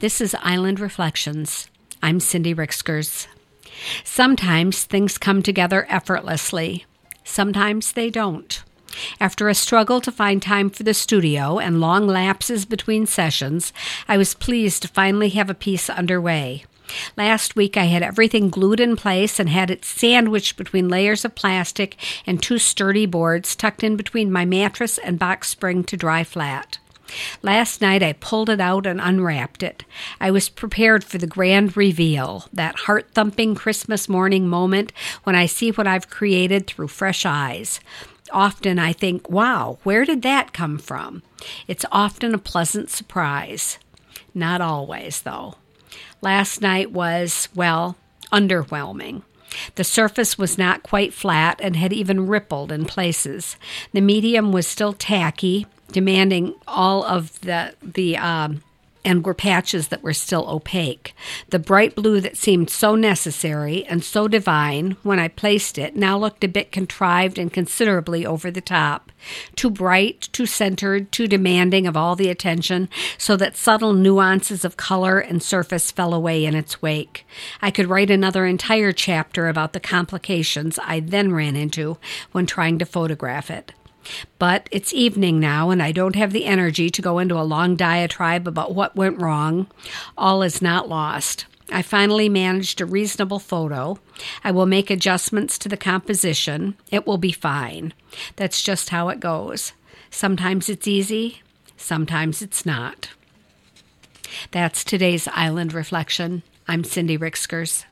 This is Island Reflections. I'm Cindy Ricksgers. Sometimes things come together effortlessly, sometimes they don't. After a struggle to find time for the studio and long lapses between sessions, I was pleased to finally have a piece underway. Last week I had everything glued in place and had it sandwiched between layers of plastic and two sturdy boards tucked in between my mattress and box spring to dry flat. Last night I pulled it out and unwrapped it. I was prepared for the grand reveal, that heart thumping Christmas morning moment when I see what I've created through fresh eyes. Often I think, wow, where did that come from? It's often a pleasant surprise. Not always, though. Last night was, well, underwhelming. The surface was not quite flat and had even rippled in places. The medium was still tacky, demanding all of the the um, and were patches that were still opaque. The bright blue that seemed so necessary and so divine when I placed it now looked a bit contrived and considerably over the top. Too bright, too centered, too demanding of all the attention, so that subtle nuances of color and surface fell away in its wake. I could write another entire chapter about the complications I then ran into when trying to photograph it. But it's evening now, and I don't have the energy to go into a long diatribe about what went wrong. All is not lost. I finally managed a reasonable photo. I will make adjustments to the composition. It will be fine. That's just how it goes. Sometimes it's easy, sometimes it's not. That's today's Island Reflection. I'm Cindy Ricksgers.